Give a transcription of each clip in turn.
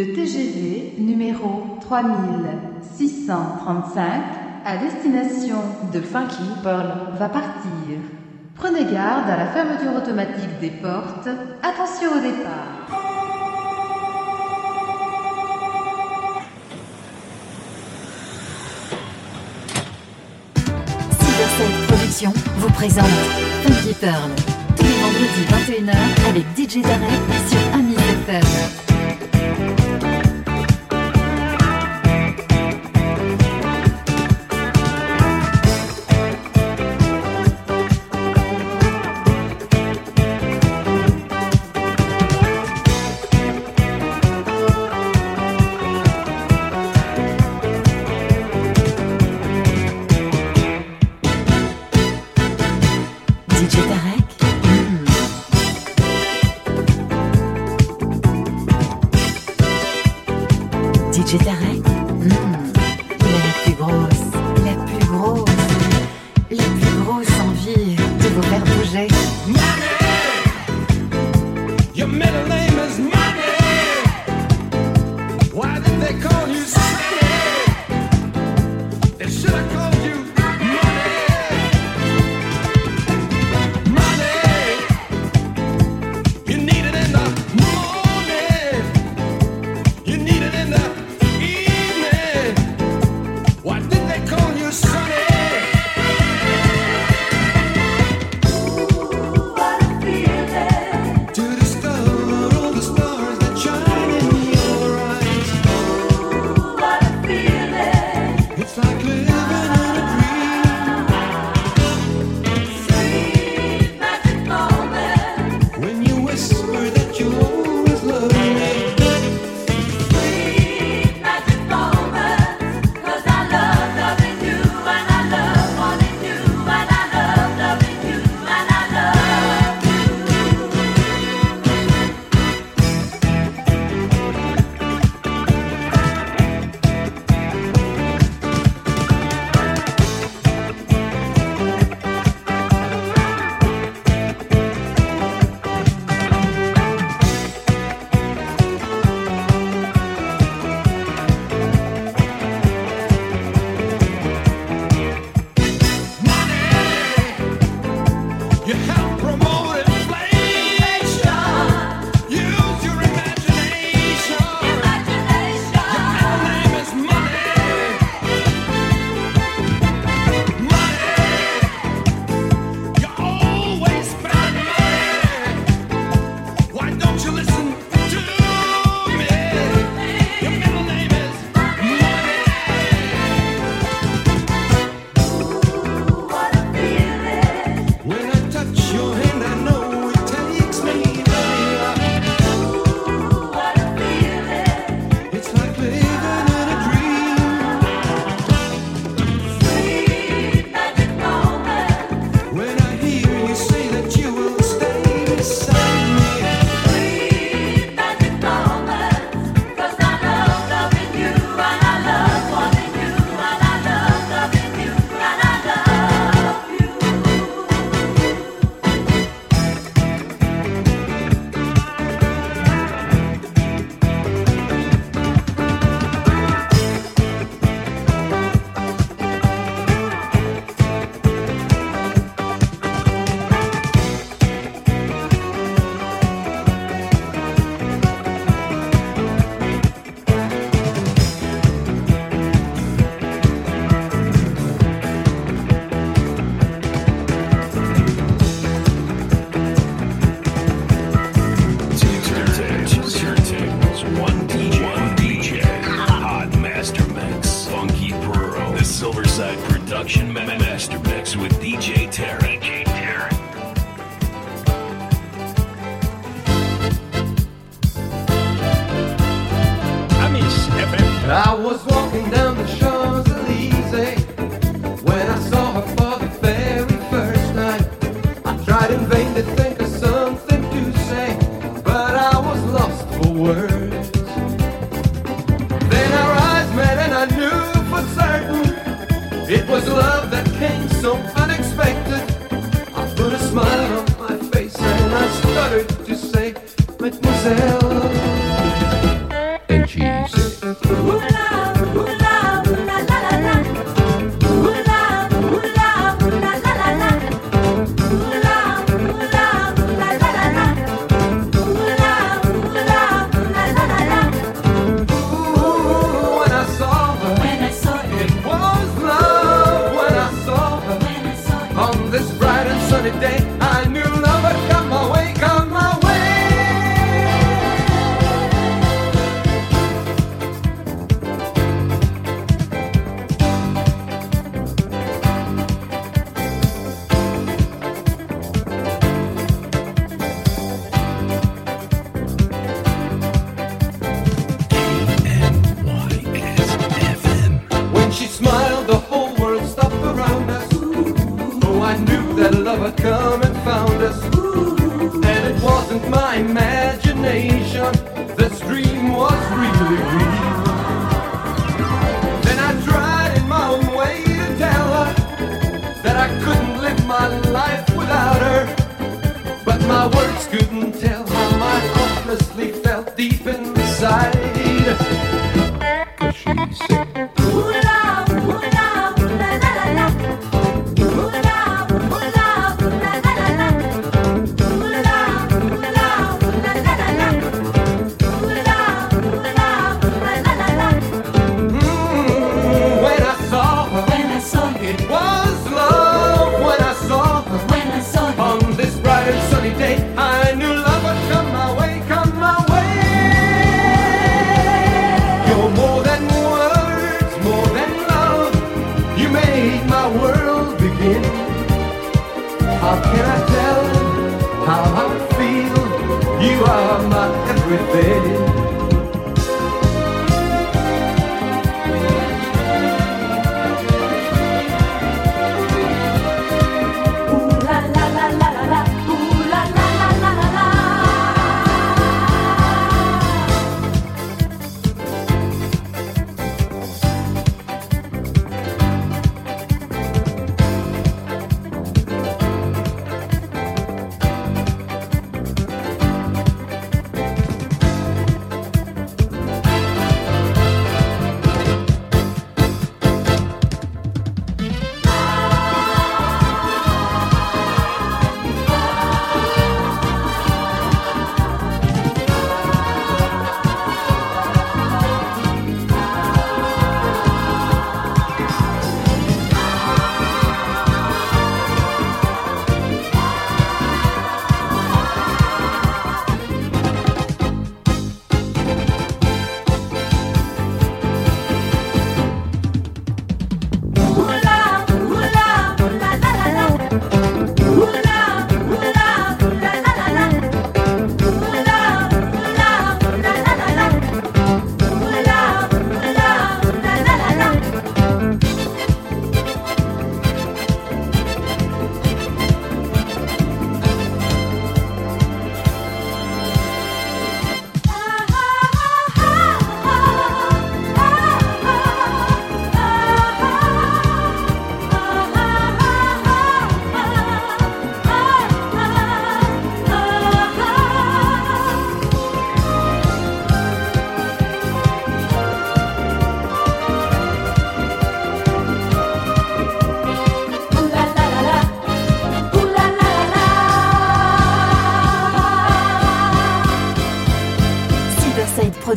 le TGV numéro 3635 à destination de Funky Pearl va partir. Prenez garde à la fermeture automatique des portes. Attention au départ. Cybercell production vous présente Funky Pearl tous les vendredis 21h avec DJ Darek sur Amis FM.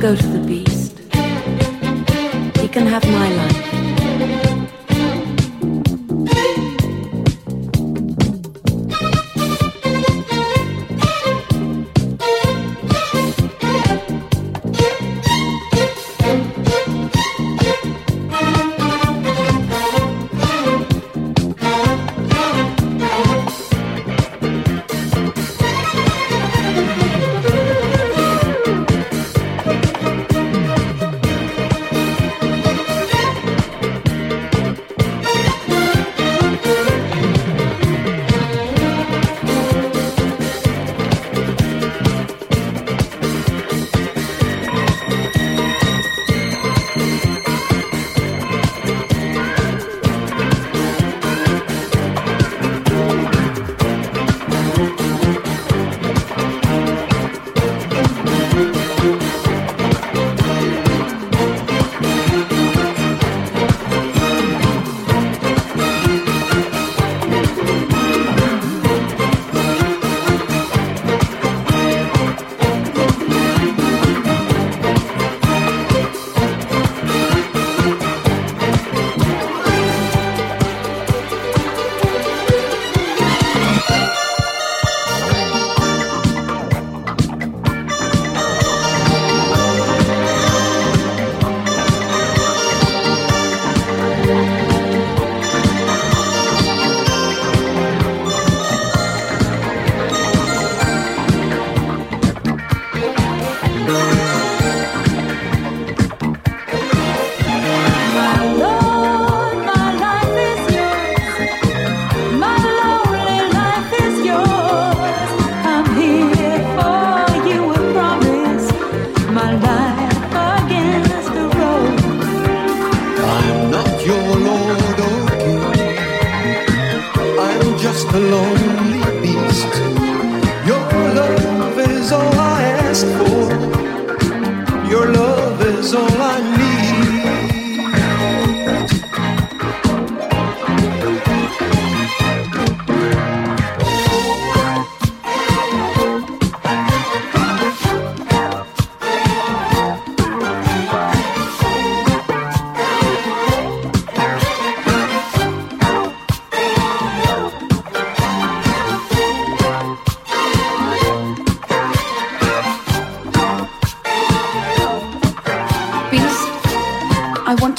Go to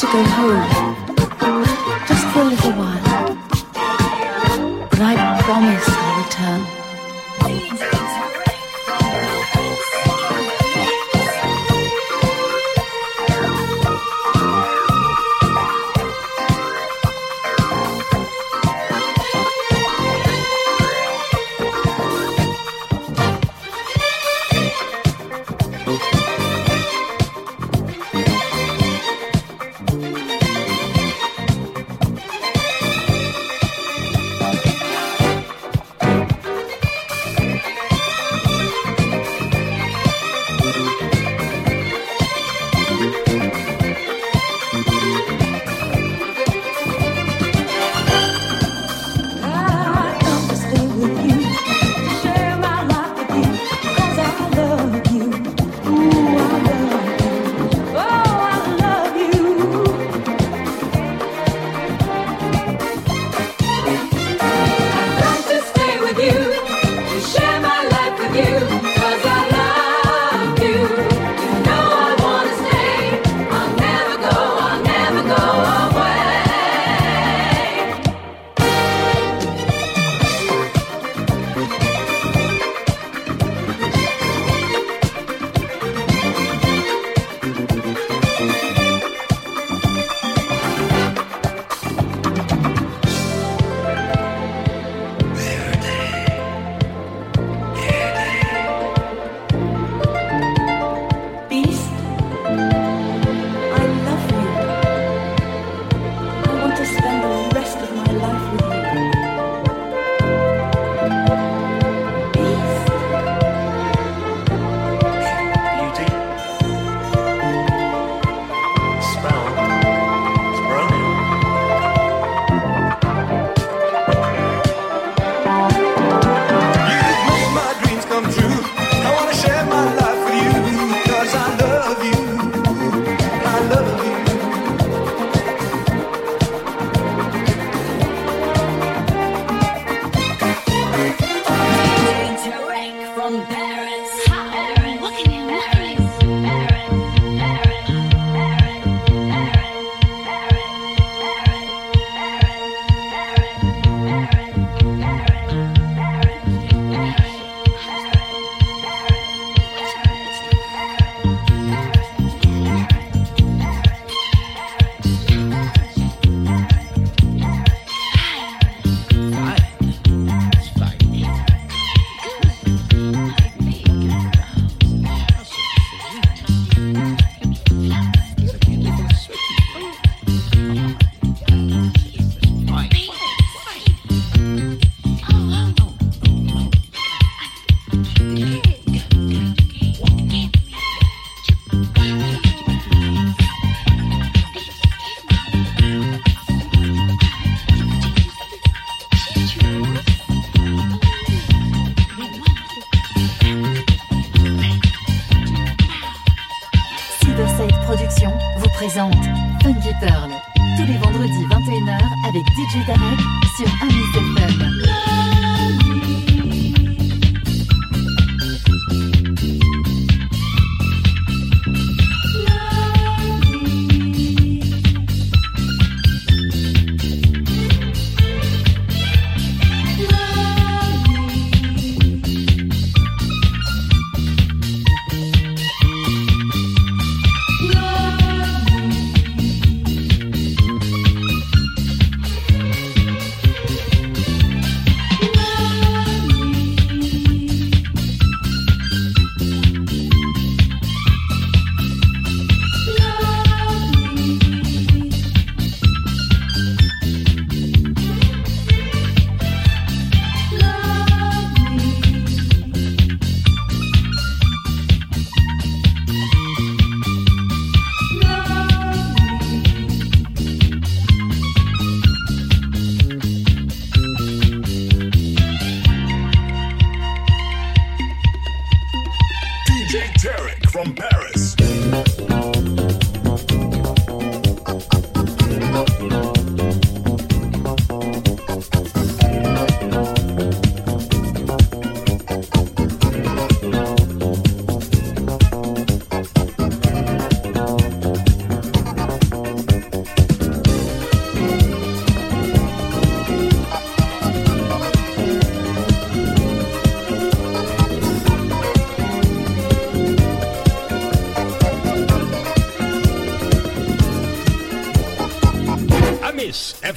to go home. Just for a little while. But I promise I'll return.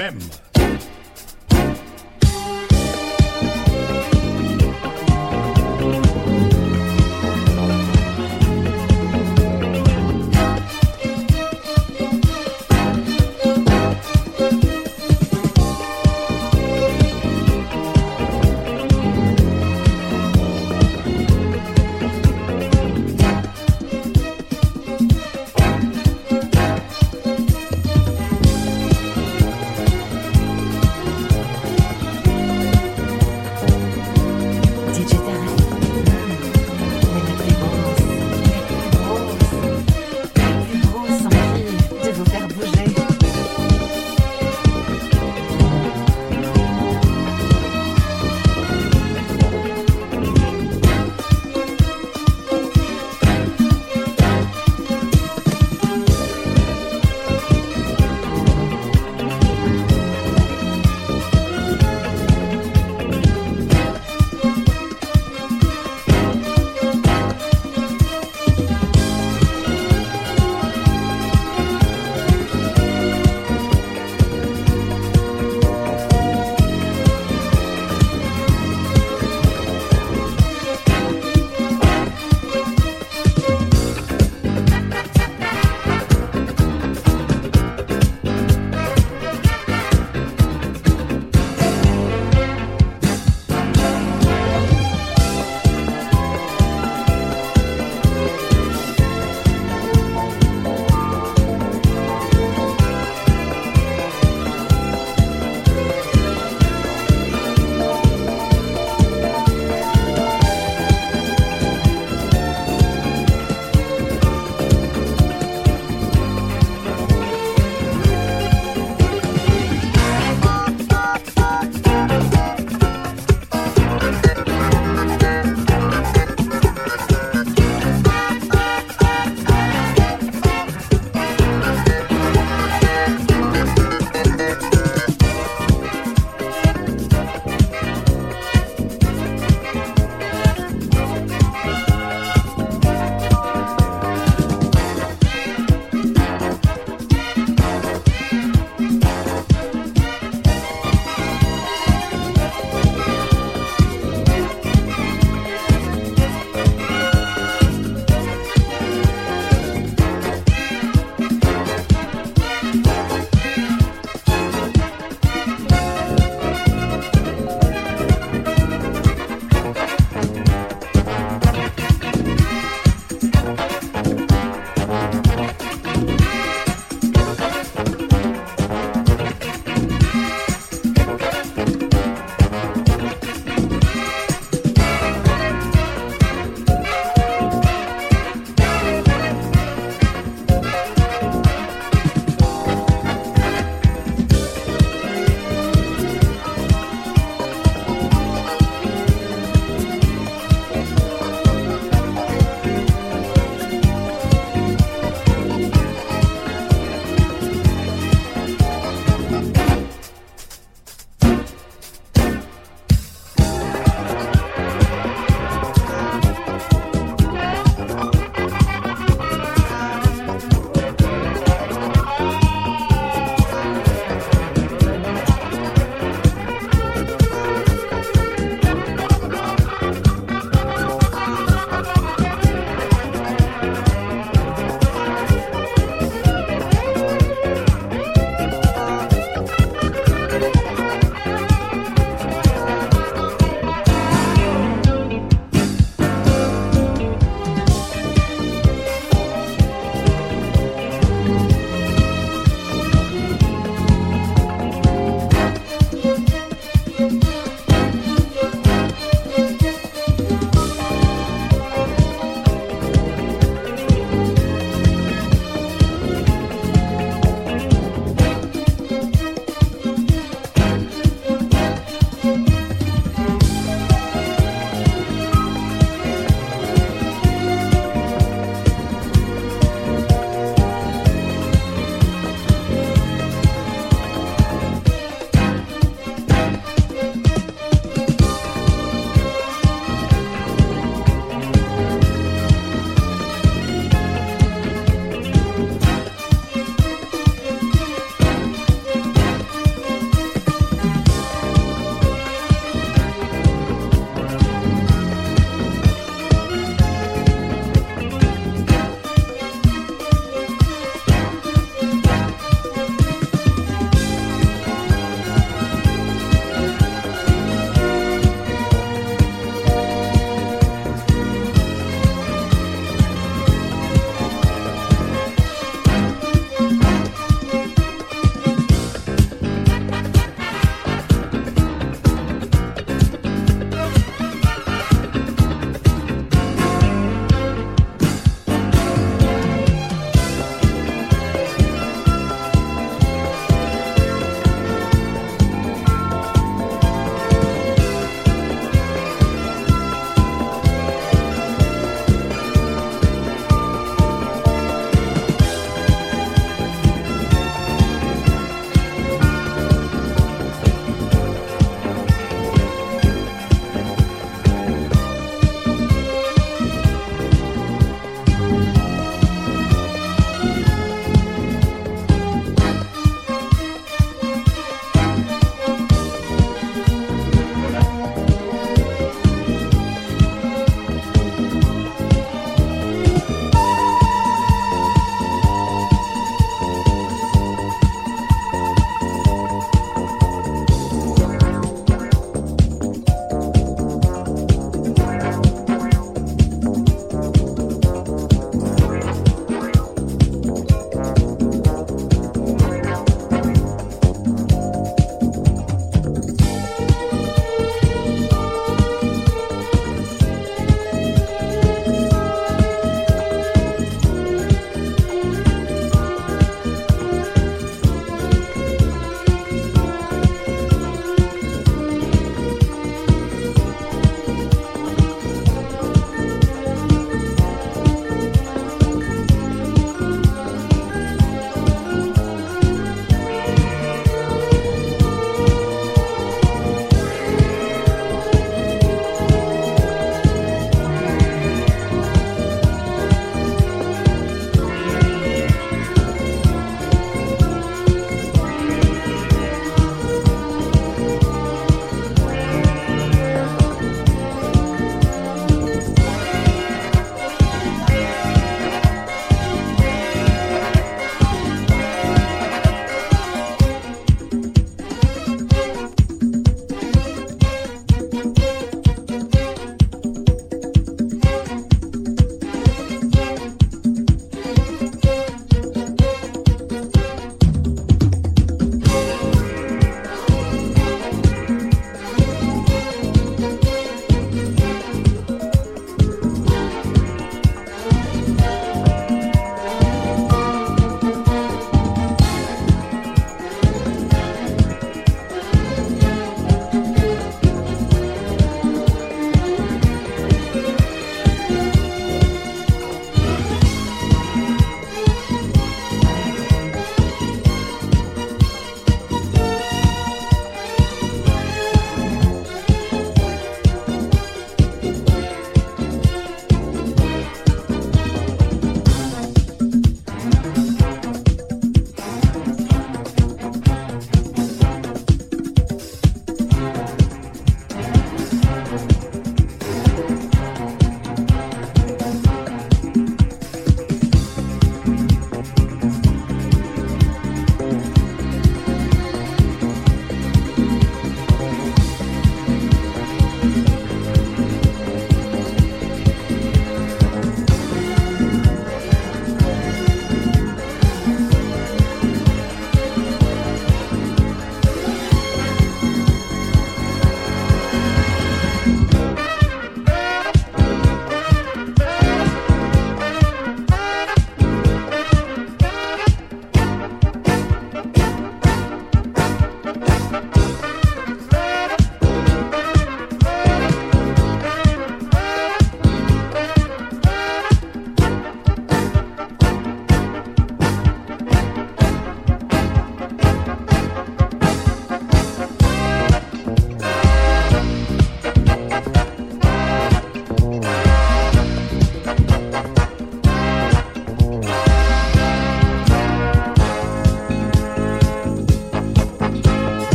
FM.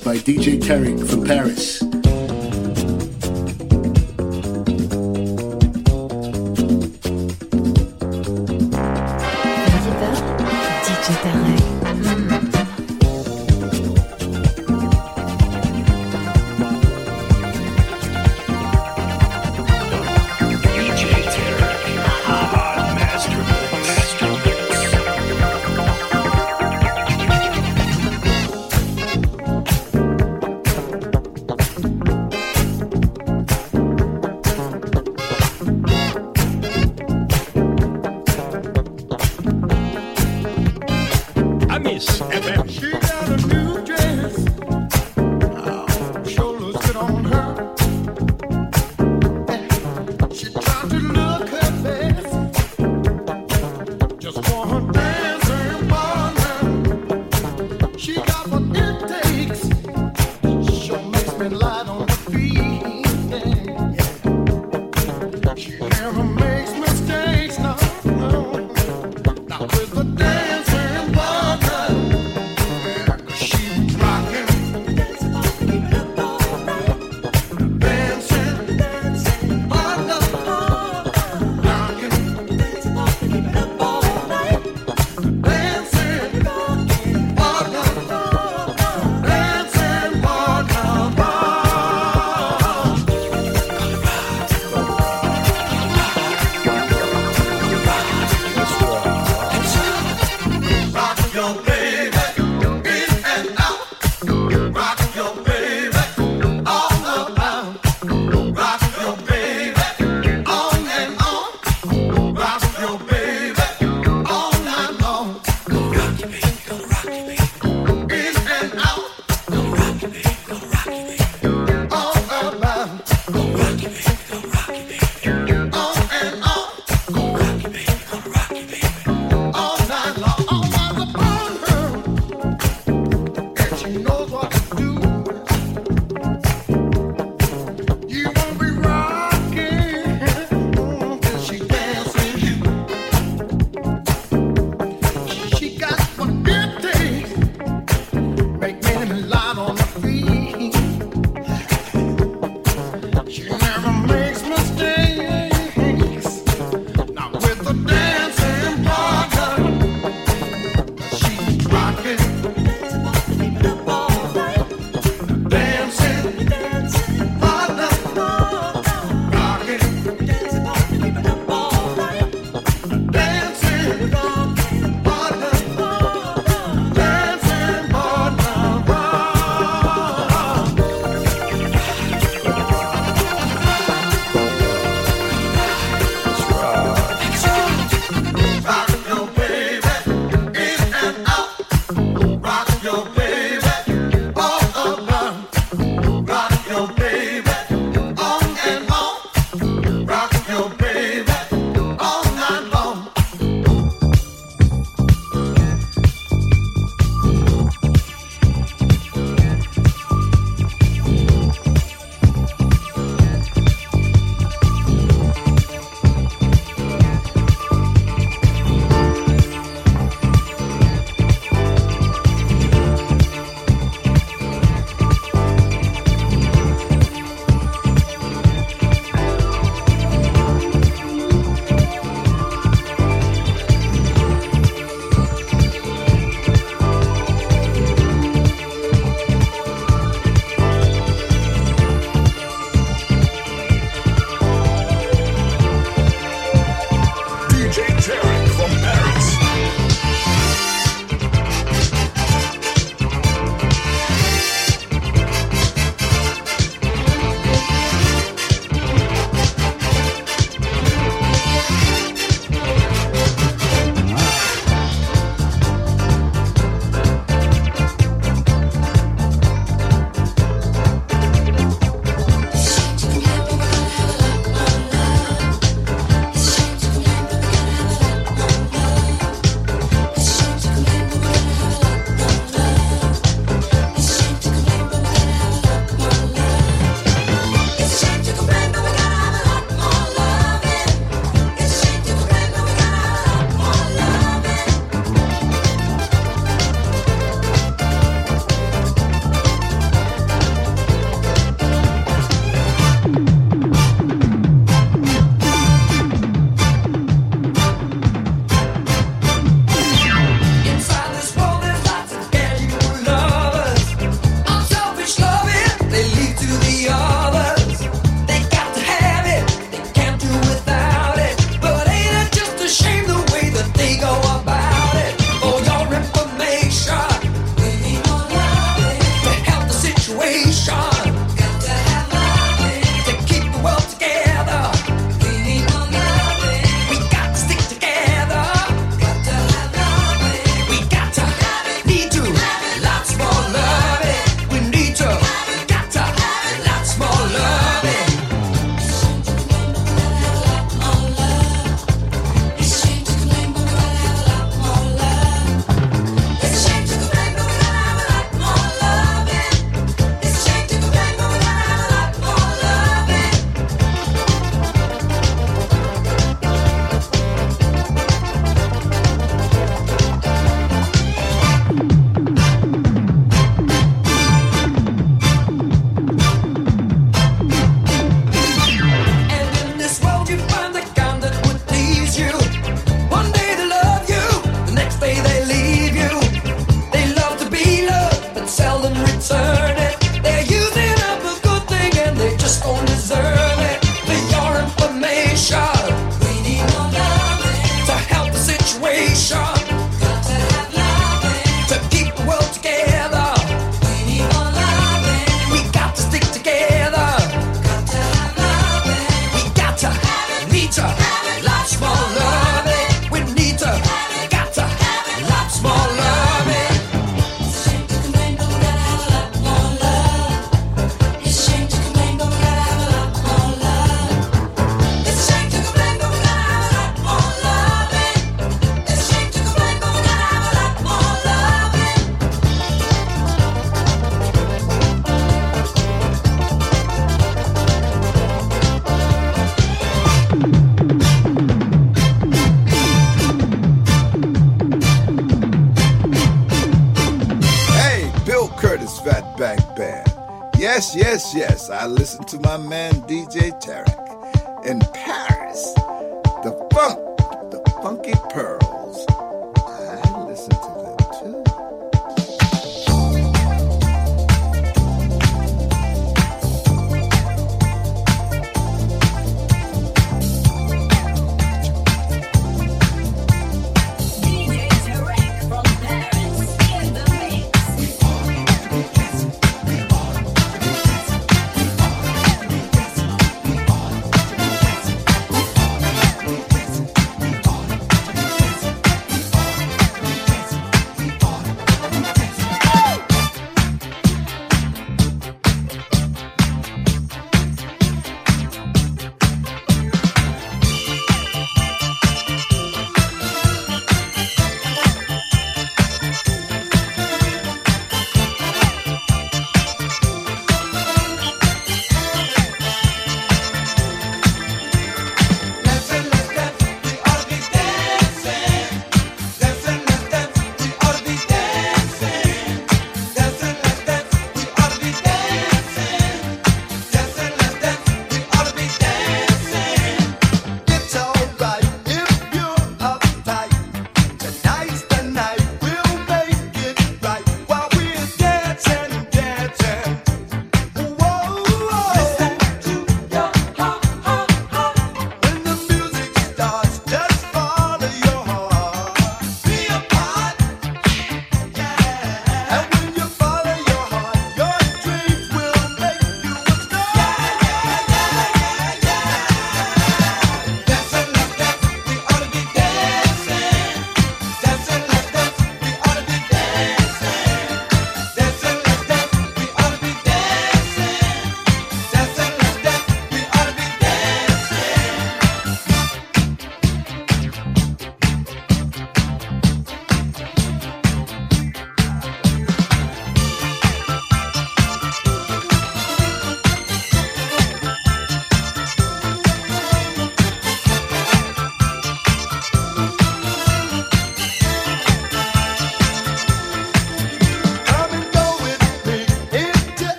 By DJ Tarek from Paris. yes, I listen to my man DJ Tarek and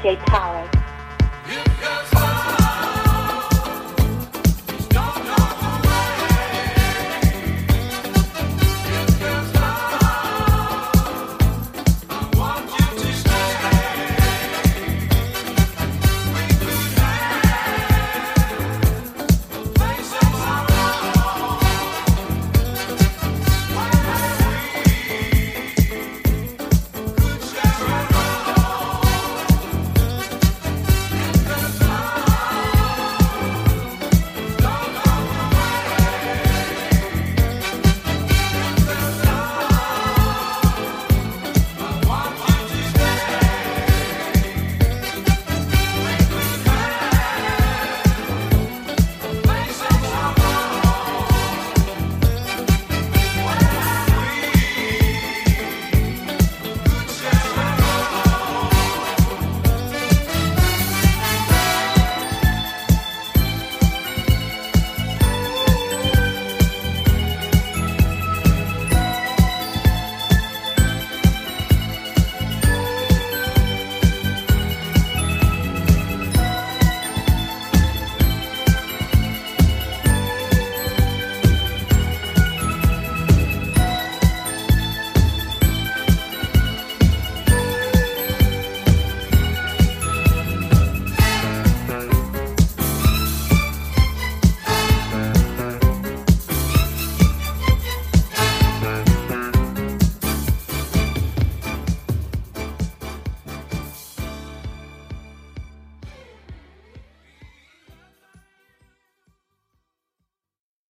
DJ Tarek.